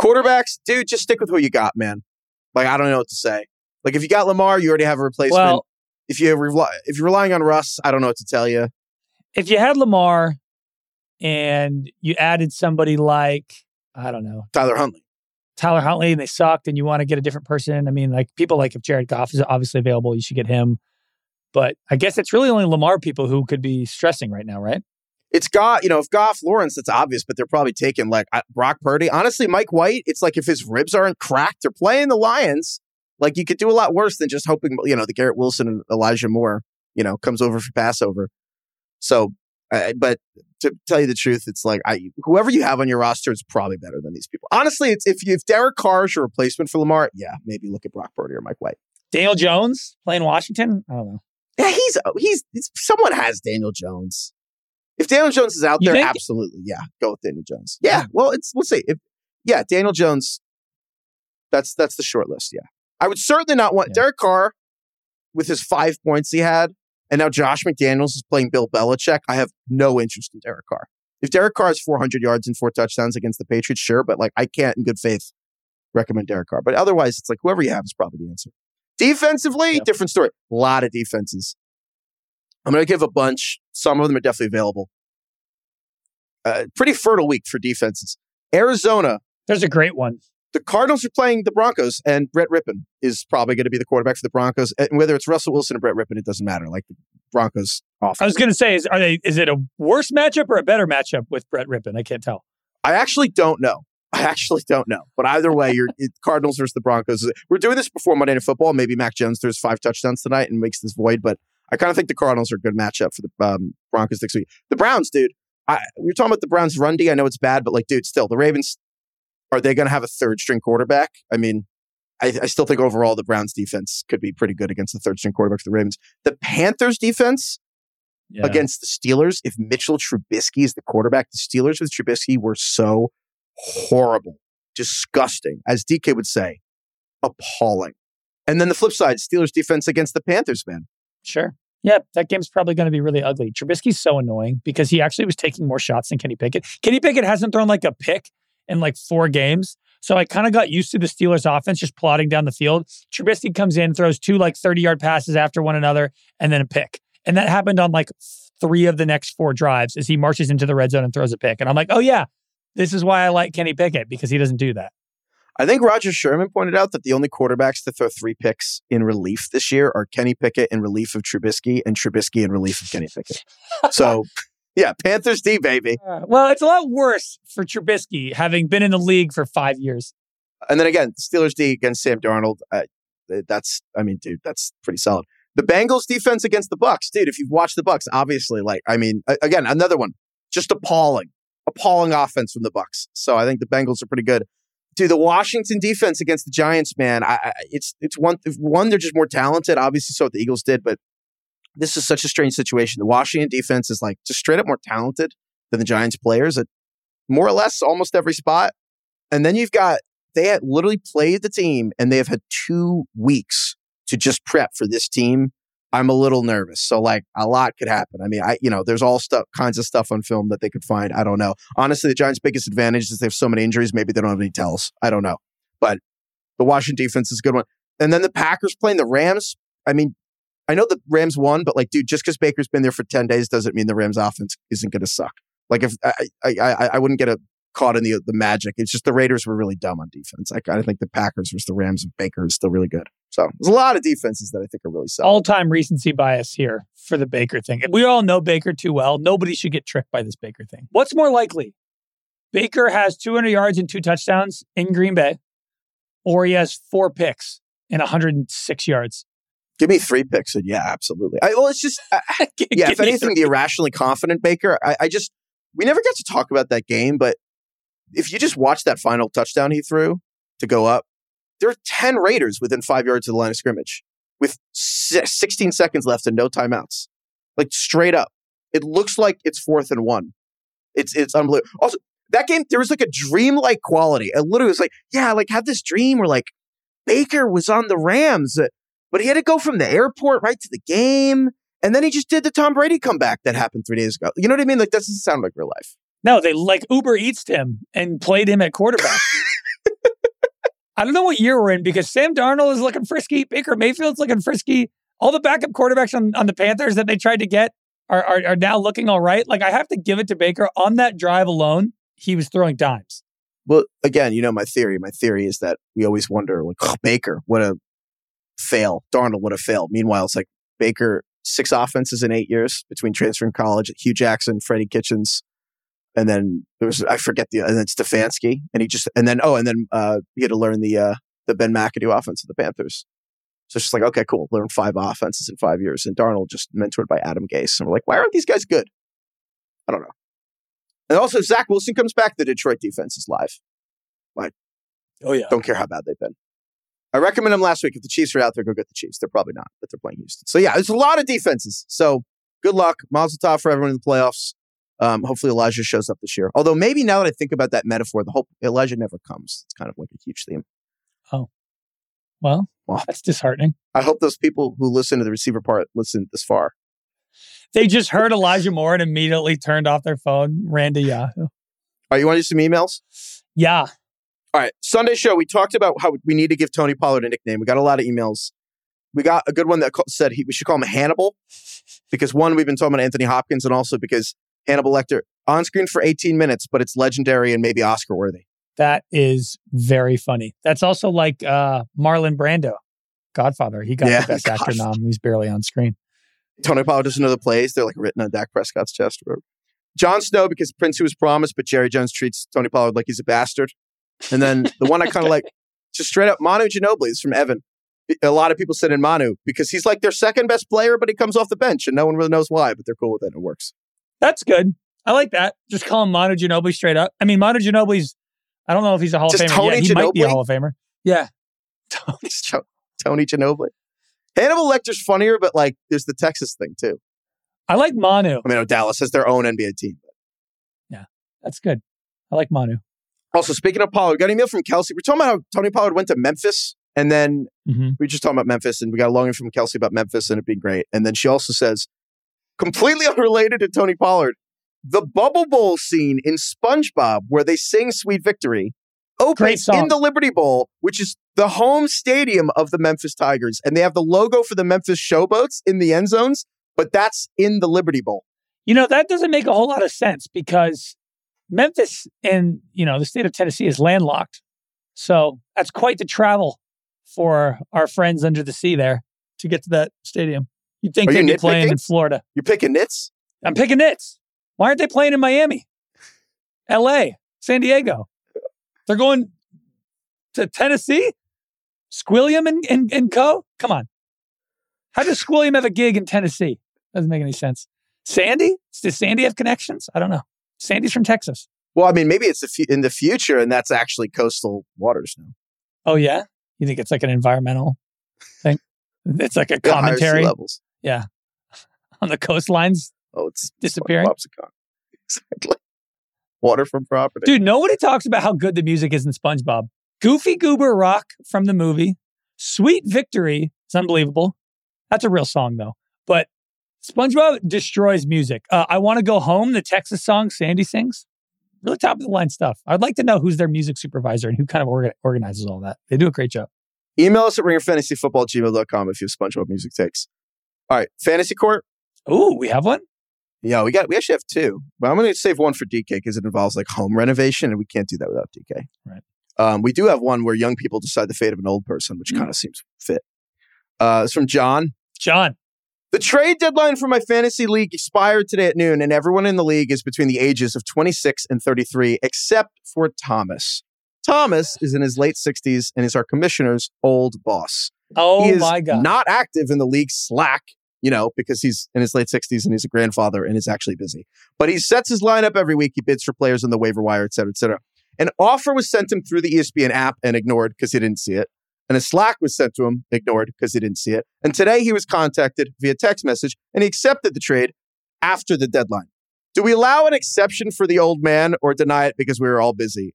quarterbacks, dude, just stick with who you got, man. Like I don't know what to say. Like if you got Lamar, you already have a replacement. Well- if you rely, if you're relying on Russ, I don't know what to tell you. If you had Lamar and you added somebody like I don't know Tyler Huntley. Tyler Huntley and they sucked, and you want to get a different person. I mean, like people like if Jared Goff is obviously available, you should get him. But I guess it's really only Lamar people who could be stressing right now, right? It's got you know if Goff Lawrence, it's obvious, but they're probably taking like Brock Purdy. Honestly, Mike White, it's like if his ribs aren't cracked, they're playing the Lions. Like you could do a lot worse than just hoping you know the Garrett Wilson and Elijah Moore you know comes over for Passover. So, uh, but to tell you the truth, it's like I whoever you have on your roster is probably better than these people. Honestly, it's if you, if Derek Carr is your replacement for Lamar, yeah, maybe look at Brock Purdy or Mike White. Daniel Jones playing Washington. I don't know. Yeah, he's he's, he's someone has Daniel Jones. If Daniel Jones is out You there, think? absolutely, yeah, go with Daniel Jones. Yeah, well, it's we'll see. If yeah, Daniel Jones, that's that's the short list. Yeah, I would certainly not want Yeah. Derek Carr with his five points he had, and now Josh McDaniels is playing Bill Belichick. I have no interest in Derek Carr. If Derek Carr has 400 yards and four touchdowns against the Patriots, sure, but like I can't in good faith recommend Derek Carr. But otherwise, it's like whoever you have is probably the answer. Defensively, Yeah. different story. A lot of defenses. I'm going to give a bunch. Some of them are definitely available. Uh, pretty fertile week for defenses. Arizona, There's a great one. the Cardinals are playing the Broncos, and Brett Rypien is probably going to be the quarterback for the Broncos. And whether it's Russell Wilson or Brett Rypien, it doesn't matter. Like the Broncos off. I was going to say, is are they? Is it a worse matchup or a better matchup with Brett Rypien? I can't tell. I actually don't know. I actually don't know. But either way, you're Cardinals versus the Broncos. We're doing this before Monday Night Football. Maybe Mac Jones throws five touchdowns tonight and makes this void. But I kind of think the Cardinals are a good matchup for the um, Broncos next week. The Browns, dude. I, we were talking about the Browns run D. I know it's bad, but like, dude, still the Ravens. Are they going to have a third string quarterback? I mean, I, I still think overall the Browns defense could be pretty good against the third string quarterback for the Ravens. The Panthers defense Yeah. against the Steelers. If Mitchell Trubisky is the quarterback, the Steelers with Trubisky were so horrible, disgusting, as DK would say, appalling. And then the flip side, Steelers defense against the Panthers, man. Sure. Yeah, that game's probably going to be really ugly. Trubisky's so annoying because he actually was taking more shots than Kenny Pickett. Kenny Pickett hasn't thrown like a pick in like four games. So I kind of got used to the Steelers offense just plodding down the field. Trubisky comes in, throws two like 30 yard passes after one another, and then a pick. And that happened on like three of the next four drives as he marches into the red zone and throws a pick. And I'm like, oh, yeah, this is why I like Kenny Pickett because he doesn't do that. I think Rodger Sherman pointed out that the only quarterbacks to throw three picks in relief this year are Kenny Pickett in relief of Trubisky and Trubisky in relief of Kenny Pickett. So, yeah, Panthers D, baby. Uh, well, it's a lot worse for Trubisky having been in the league for five years. And then again, Steelers D against Sam Darnold. Uh, that's, I mean, dude, that's pretty solid. The Bengals defense against the Bucks, dude. If you've watched the Bucks, obviously, like, I mean, again, another one, just appalling, appalling offense from the Bucks. So I think the Bengals are pretty good. Dude, the Washington defense against the Giants, man, I, it's it's one one they're just more talented. Obviously, so what the Eagles did, but this is such a strange situation. The Washington defense is like just straight up more talented than the Giants players at more or less almost every spot. And then you've got they had literally played the team and they have had two weeks to just prep for this team. I'm a little nervous. So like a lot could happen. I mean, I you know, there's all stuff kinds of stuff on film that they could find. I don't know. Honestly, the Giants' biggest advantage is they have so many injuries, maybe they don't have any tells. I don't know. But the Washington defense is a good one. And then the Packers playing the Rams. I mean, I know the Rams won, but like, dude, just because Baker's been there for 10 days doesn't mean the Rams offense isn't going to suck. Like if I, I, I, I wouldn't get a, caught in the the magic. It's just the Raiders were really dumb on defense. I kind of think the Packers versus the Rams of Baker is still really good. So there's a lot of defenses that I think are really solid. All time recency bias here for the Baker thing. We all know Baker too well. Nobody should get tricked by this Baker thing. What's more likely? Baker has 200 yards and two touchdowns in Green Bay, or he has four picks and 106 yards. Give me three picks, and yeah, absolutely. I, well, it's just uh, yeah. If anything, the irrationally confident Baker. I, I just we never get to talk about that game, but if you just watch that final touchdown he threw to go up, there are 10 Raiders within five yards of the line of scrimmage with 16 seconds left and no timeouts. Like straight up. It looks like it's fourth and one. It's it's unbelievable. Also, that game, there was like a dreamlike quality. It literally was like, yeah, like have this dream where like Baker was on the Rams, uh, but he had to go from the airport right to the game. And then he just did the Tom Brady comeback that happened three days ago. You know what I mean? Like, that doesn't sound like real life. No, they like Uber Eats him and played him at quarterback. I don't know what year we're in because Sam Darnold is looking frisky. Baker Mayfield's looking frisky. All the backup quarterbacks on, on the Panthers that they tried to get are, are, are now looking all right. Like I have to give it to Baker on that drive alone. He was throwing dimes. Well, again, you know my theory. My theory is that we always wonder, like, oh, Baker, what a fail. Darnold would have failed. Meanwhile, it's like Baker, six offenses in eight years between transferring college, Hue Jackson, Freddie Kitchens, and then there was I forget the and then Stefanski, and he just and then oh, and then uh, he had to learn the uh, the Ben McAdoo offense of the Panthers. So it's just like okay, cool, learn five offenses in five years, and Darnold just mentored by Adam Gase, and we're like, why aren't these guys good? I don't know. And also, Zach Wilson comes back. The Detroit defense is live. Like, oh yeah, don't care how bad they've been. I recommend them last week. If the Chiefs are out there, go get the Chiefs. They're probably not, but they're playing Houston. So yeah, there's a lot of defenses. So good luck, Mazel Tov for everyone in the playoffs. Um, hopefully Elijah shows up this year. Although maybe now that I think about that metaphor, the hope Elijah never comes. It's kind of like a huge theme. Oh, well, well, that's disheartening. I hope those people who listen to the receiver part listen this far. They just heard Elijah Moore and immediately turned off their phone, ran to Yahoo. All right, you want to do some emails? Yeah. All right, Sunday show. We talked about how we need to give Tony Pollard a nickname. We got a lot of emails. We got a good one that said he, we should call him Hannibal because one, we've been talking about Anthony Hopkins, and also because Hannibal Lecter on screen for 18 minutes, but it's legendary and maybe Oscar worthy. That is very funny. That's also like uh, Marlon Brando, Godfather. He got yeah, the best gosh. actor nom. He's barely on screen. Tony Pollard doesn't know the plays. They're like written on Dak Prescott's chest. Jon Snow because Prince who was promised, but Jerry Jones treats Tony Pollard like he's a bastard. And then the one I kind of like, just straight up, Manu Ginobili is from Evan. A lot of people said in Manu because he's like their second best player, but he comes off the bench and no one really knows why, but they're cool with it. And it works. That's good. I like that. Just call him Manu Ginobili straight up. I mean, Manu Ginobili's, I don't know if he's a Hall Just of Famer Tony yet. He might be a Hall of Famer. Yeah. Tony, Tony Ginobili. Hannibal Lecter's funnier, but like there's the Texas thing too. I like Manu. I mean, Dallas has their own NBA team. Yeah, that's good. I like Manu. Also, speaking of Pollard, we got an email from Kelsey. We're talking about how Tony Pollard went to Memphis, and then mm-hmm. we just talking about Memphis, and we got a longing from Kelsey about Memphis and it being great. And then she also says, completely unrelated to Tony Pollard, the Bubble Bowl scene in SpongeBob, where they sing "Sweet Victory," opens in the Liberty Bowl, which is the home stadium of the Memphis Tigers, and they have the logo for the Memphis Showboats in the end zones, but that's in the Liberty Bowl. You know that doesn't make a whole lot of sense because Memphis and you know the state of Tennessee is landlocked, so that's quite the travel for our friends under the sea there to get to that stadium. You'd think Are they'd be playing in Florida. You're picking nits? I'm picking nits. Why aren't they playing in Miami, LA, San Diego? They're going to Tennessee? Squilliam and, and, and co? Come on. How does Squilliam have a gig in Tennessee? Doesn't make any sense. Sandy? Does Sandy have connections? I don't know. Sandy's from Texas. Well, I mean, maybe it's in the future and that's actually coastal waters now. Oh, yeah? You think it's like an environmental thing? It's like a commentary. levels. Yeah. on the coastlines Oh, it's disappearing. Exactly. Water from property. Dude, nobody talks about how good the music is in SpongeBob. Goofy Goober Rock from the movie. Sweet Victory. It's unbelievable. That's a real song, though. But SpongeBob destroys music. Uh, I Want to Go Home, the Texas song Sandy sings. Really top of the line stuff. I'd like to know who's their music supervisor and who kind of orga- organizes all that. They do a great job. Email us at ringerfantasyfootball@gmail.com if you have SpongeBob music takes. All right, fantasy court. Ooh, we have one? Yeah, we got. We actually have two, but I'm going to save one for DK because it involves like home renovation, and we can't do that without DK. Right. Um, we do have one where young people decide the fate of an old person, which kind of seems fit. Uh, it's from John. John. The trade deadline for my fantasy league expired today at noon, and everyone in the league is between the ages of 26 and 33, except for Thomas. Thomas is in his late 60s and is our commissioner's old boss. Oh my God. not active in the league Slack, you know, because he's in his late 60s and he's a grandfather and is actually busy. But he sets his lineup every week. He bids for players on the waiver wire, et cetera, et cetera. An offer was sent him through the ESPN app and ignored because he didn't see it. And a Slack was sent to him, ignored because he didn't see it. And today he was contacted via text message and he accepted the trade after the deadline. Do we allow an exception for the old man or deny it because we were all busy?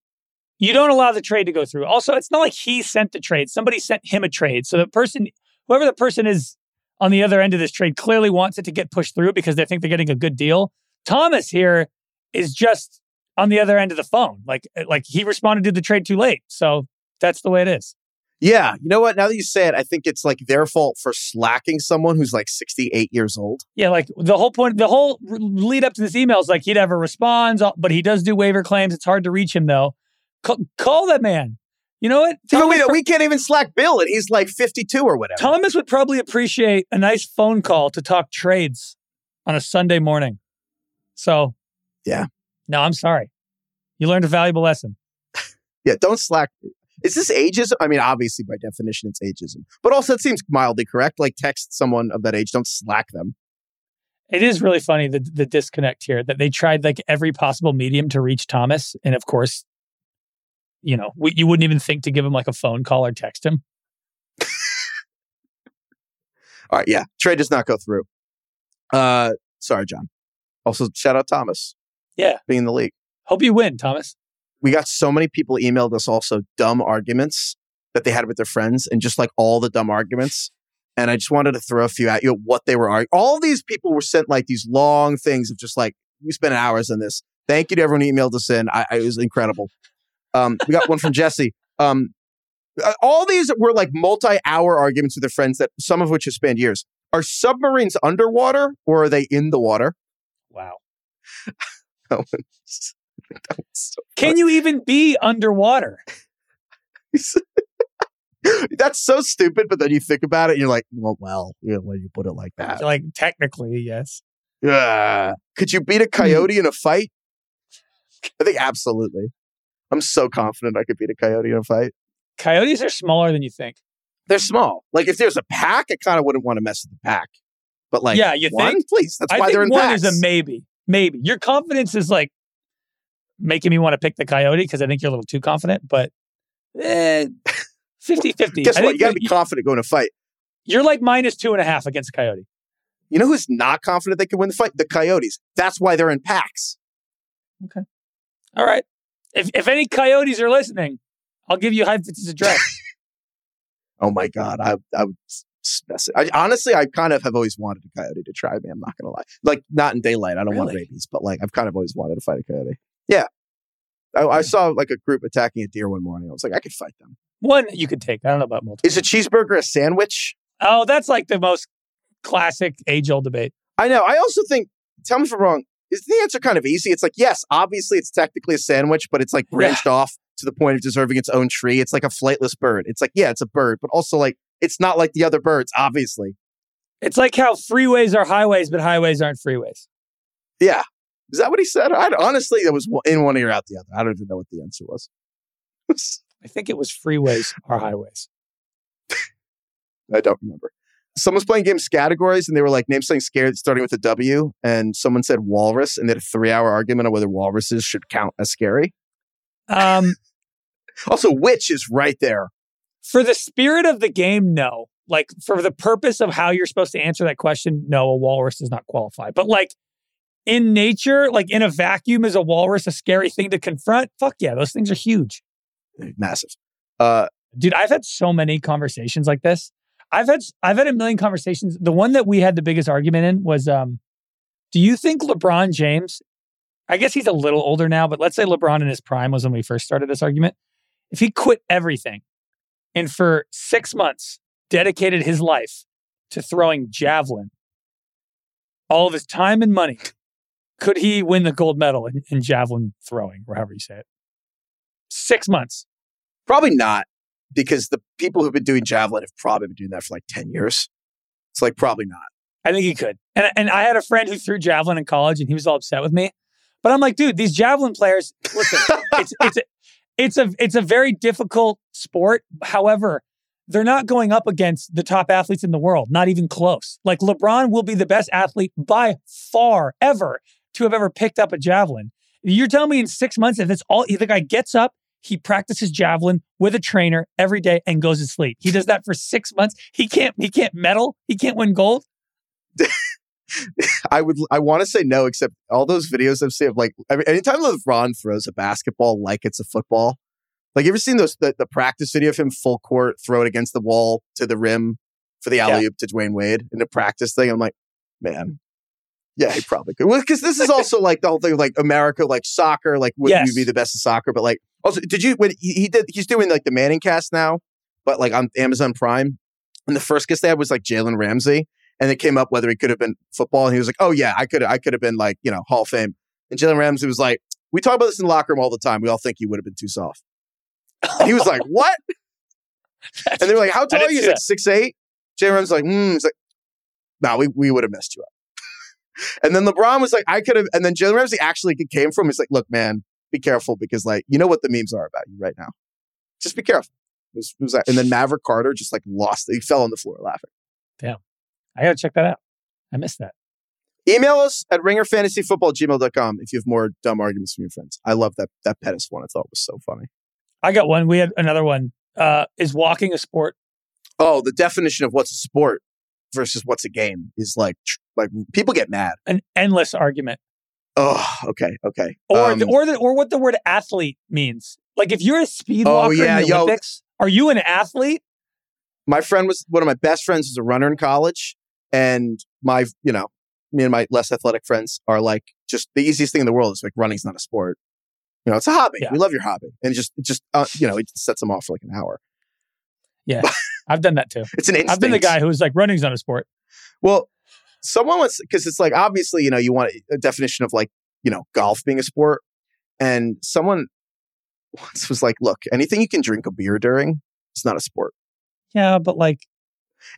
you don't allow the trade to go through. Also, it's not like he sent the trade. Somebody sent him a trade. So the person, whoever the person is on the other end of this trade, clearly wants it to get pushed through because they think they're getting a good deal. Thomas here is just on the other end of the phone. Like, like he responded to the trade too late. So that's the way it is. Yeah. You know what? Now that you say it, I think it's like their fault for slacking someone who's like 68 years old. Yeah, like the whole point, the whole lead up to this email is like he never responds, uh, but he does do waiver claims. It's hard to reach him though. Call, call that man. You know what? Even Thomas we, we can't even slack Bill, and he's like 52 or whatever. Thomas would probably appreciate a nice phone call to talk trades on a Sunday morning. So, Yeah. No, I'm sorry. You learned a valuable lesson. Yeah, don't slack. Is this ageism? I mean, obviously, by definition, it's ageism. But also, it seems mildly correct. Like, text someone of that age, don't slack them. It is really funny the the disconnect here that they tried like every possible medium to reach Thomas, and of course, you know, we, you wouldn't even think to give him like a phone call or text him. All right, yeah. Trade does not go through. Uh, sorry, John. Also, shout out Thomas Yeah. being in the league. Hope you win, Thomas. we got so many people emailed us also dumb arguments that they had with their friends and just like all the dumb arguments. And I just wanted to throw a few at you what they were arguing. All these people were sent like these long things of just like, we spent hours on this. Thank you to everyone who emailed us in. I, I it was incredible. Um, we got one from Jesse. Um, uh, all these were like multi-hour arguments with their friends that some of which have spanned years. Are submarines underwater or are they in the water? Wow. That was- that was so Can you even be underwater? That's so stupid, but then you think about it, and you're like, well, well, yeah, when you put it like that. Like technically, yes. Yeah. Could you beat a coyote in a fight? I think absolutely. I'm so confident I could beat a coyote in a fight. Coyotes are smaller than you think. They're small. Like if there's a pack, I kind of wouldn't want to mess with the pack. But like, Yeah, you one, think? please. That's I why they're in one packs. is a maybe. Maybe your confidence is like making me want to pick the coyote because I think you're a little too confident. But eh, 50-50. Guess I what? think You got to be confident going to fight. You're like minus two and a half against a coyote. You know who's not confident they can win the fight? The coyotes. That's why they're in packs. Okay. All right. If if any coyotes are listening, I'll give you Heifetz's address. Oh my god, I I would s- s- mess it. I, honestly, I kind of have always wanted a coyote to try me. I'm not gonna lie. Like not in daylight. I don't want Really? rabies, but like I've kind of always wanted to fight a coyote. Yeah, I, I saw like a group attacking a deer one morning. I was like, I could fight them. One you could take. I don't know about multiple. Is a cheeseburger a sandwich? Oh, that's like the most classic age old debate. I know. I also think. Tell me if I'm wrong. Is the answer kind of easy? It's like yes, obviously it's technically a sandwich, but it's like branched off to the point of deserving its own tree. It's like a flightless bird. It's like yeah, it's a bird, but also like it's not like the other birds. Obviously, It's like how freeways are highways, but highways aren't freeways. Yeah. Is that what he said? I honestly, it was in one ear out the other. I don't even know what the answer was. I think it was freeways are highways. I don't remember. Someone's playing games categories and they were like, name something scared starting with a W. And someone said walrus and they had a three hour argument on whether walruses should count as scary. Um, Also, witch is right there. for the spirit of the game, no. Like for the purpose of how you're supposed to answer that question, no, a walrus does not qualify. But like in nature, like in a vacuum, is a walrus a scary thing to confront? Fuck yeah, those things are huge. Massive. Uh, Dude, I've had so many conversations like this. I've had I've had a million conversations. The one that we had the biggest argument in was um, do you think LeBron James, I guess he's a little older now, but let's say LeBron in his prime was when we first started this argument. If he quit everything and for six months dedicated his life to throwing javelin, all of his time and money, could he win the gold medal in, in javelin throwing, or however you say it? Six months. probably not because the people who've been doing javelin have probably been doing that for like 10 years. It's like probably not. I think he could. And and I had a friend who threw javelin in college, and he was all upset with me. But I'm like, dude, these javelin players. Listen, it's it's a, it's a it's a very difficult sport. However, they're not going up against the top athletes in the world, not even close. Like LeBron will be the best athlete by far ever to have ever picked up a javelin. You're telling me in six months, if it's all the guy gets up, he practices javelin with a trainer every day and goes to sleep. He does that for six months. He can't he can't medal. He can't win gold. I would, I want to say no, except all those videos I've seen of like, I mean, anytime LeBron throws a basketball like it's a football, like you ever seen those, the, the practice video of him full court, throw it against the wall to the rim for the alley oop to Dwyane Wade in the practice thing? I'm like, man, yeah, he probably could. Well, because this is also like the whole thing of like America, like soccer, like would Yes. you be the best at soccer? But like, also, did you, when he, he did, he's doing like the Manning cast now, but like on Amazon Prime. And the first guest they had was like Jalen Ramsey. And it came up whether he could have been football. And he was like, oh, yeah, I could I could have been like, you know, Hall of Fame. And Jalen Ramsey was like, we talk about this in the locker room all the time. We all think you would have been too soft. And he was like, what? And they were like, how tall are you? He's like, six eight. Jalen Ramsey's like, hmm. He's like, no, we, we would have messed you up. and then LeBron was like, I could have. And then Jalen Ramsey actually came from. He's like, look, man, be careful because like you know what the memes are about you right now. Just be careful. It was, it was and then Maverick Carter just like lost. He fell on the floor laughing. Damn. I gotta check that out. I missed that. Email us at ringerfantasyfootball@gmail.com if you have more dumb arguments from your friends. I love that that Pettis one. I thought was so funny. I got one. We had another one. Uh, is walking a sport? Oh, the definition of what's a sport versus what's a game is like like people get mad. An endless argument, Oh, okay, okay. or Um, the, or the, or what the word athlete means. Like if you're a speed Oh, walker yeah, in the yo. Olympics, are you an athlete? my friend was one of my best friends was a runner in college, and my you know me and my less athletic friends are like just the easiest thing in the world is like running's not a sport. You know, it's a hobby. Yeah. We love your hobby, and it just it just uh, you know it sets them off for like an hour. Yeah, I've done that too. It's an instinct. I've been the guy who's like, running's not a sport. Well, someone was because it's like obviously you know you want a definition of like you know golf being a sport, and someone once was like, look, anything you can drink a beer during, it's not a sport, Yeah, but like,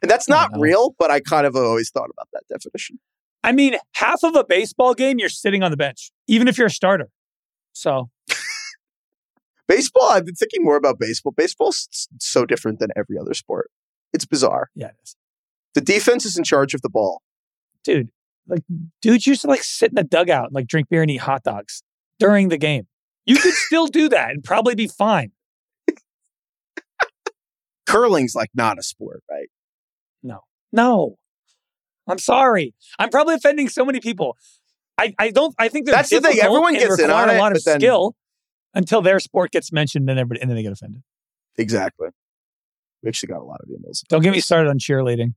and that's not know. real. But I kind of always thought about that definition. I mean, half of a baseball game, you're sitting on the bench, even if you're a starter. So Baseball, I've been thinking more about baseball. Baseball's so different than every other sport. It's bizarre. yeah, it is. The defense is in charge of the ball. Dude. Like, dudes used to like sit in the dugout, and, like drink beer and eat hot dogs during the game. You could still do that and probably be fine. Curling's like not a sport, right? No, No. I'm sorry. I'm probably offending so many people. I, I don't. I think That's the thing, everyone gets in on a it, lot of then- skill until their sport gets mentioned, and everybody and then they get offended. Exactly. We actually got a lot of emails. Don't get me started on cheerleading.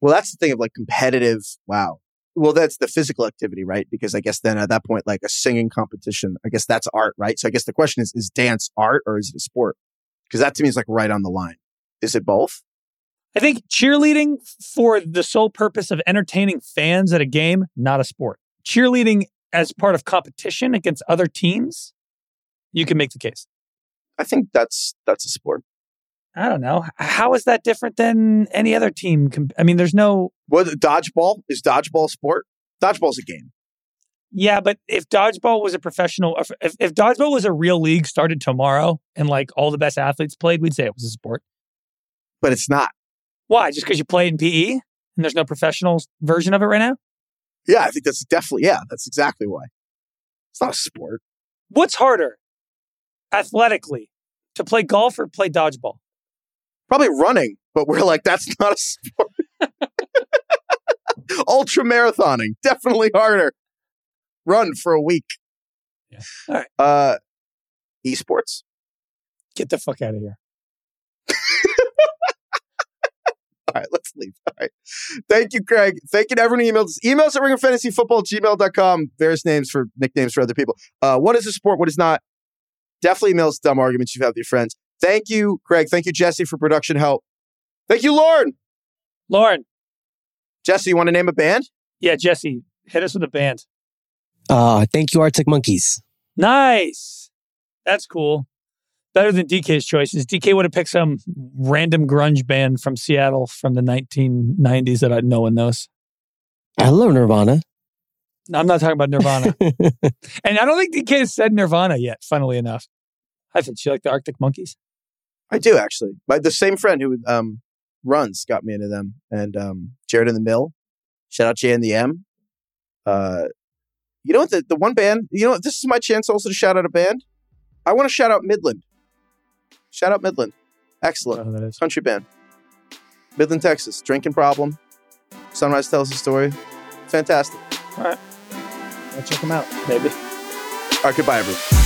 Well, that's the thing of like competitive. Wow. Well, that's the physical activity, right? Because I guess then at that point, like a singing competition, I guess that's art, right? So I guess the question is, is dance art or is it a sport? Because that to me is like right on the line. Is it both? I think cheerleading for the sole purpose of entertaining fans at a game, not a sport. Cheerleading as part of competition against other teams, you can make the case. I think that's that's a sport. I don't know. How is that different than any other team? I mean, there's no. What dodgeball is dodgeball a sport? Dodgeball's a game. Yeah, but if dodgeball was a professional, if, if, if dodgeball was a real league started tomorrow and like all the best athletes played, we'd say it was a sport. but it's not. Why? Just because you play in PE and there's no professional version of it right now? Yeah, I think that's definitely yeah, that's exactly why. It's not a sport. What's harder athletically to play golf or play dodgeball? Probably running, but we're like, that's not a sport. Ultra marathoning, definitely harder. Run for a week. Yeah. All right. Uh, esports. Get the fuck out of here. All right, let's leave. All right. Thank you, Craig. Thank you to everyone who emailed us. Email us at ringerfantasyfootball gmail.com. Various names for nicknames for other people. Uh, what is a sport? What is not? Definitely email us dumb arguments you've had with your friends. Thank you, Craig. Thank you, Jesse, for production help. Thank you, Lauren. Lauren. Jesse, you want to name a band? Yeah, Jesse, hit us with a band. Uh, thank you, Arctic Monkeys. Nice. That's cool. Better than DK's choices. DK would have picked some random grunge band from Seattle from the 1990s that I, no one knows. I love Nirvana. No, I'm not talking about Nirvana. and I don't think DK has said Nirvana yet, funnily enough. I think she like the Arctic Monkeys? I do, actually. My, the same friend who um, runs got me into them. And um, Jared and the Mill. Shout out Jay in the M. Uh, you know what? The, the one band, you know what? This is my chance also to shout out a band. I want to shout out Midland. Shout out Midland. Excellent. Oh, that is. Country band. Midland, Texas. Drinking problem. Sunrise tells the story. Fantastic. All right. I'll check them out. Maybe. All right, goodbye, everyone.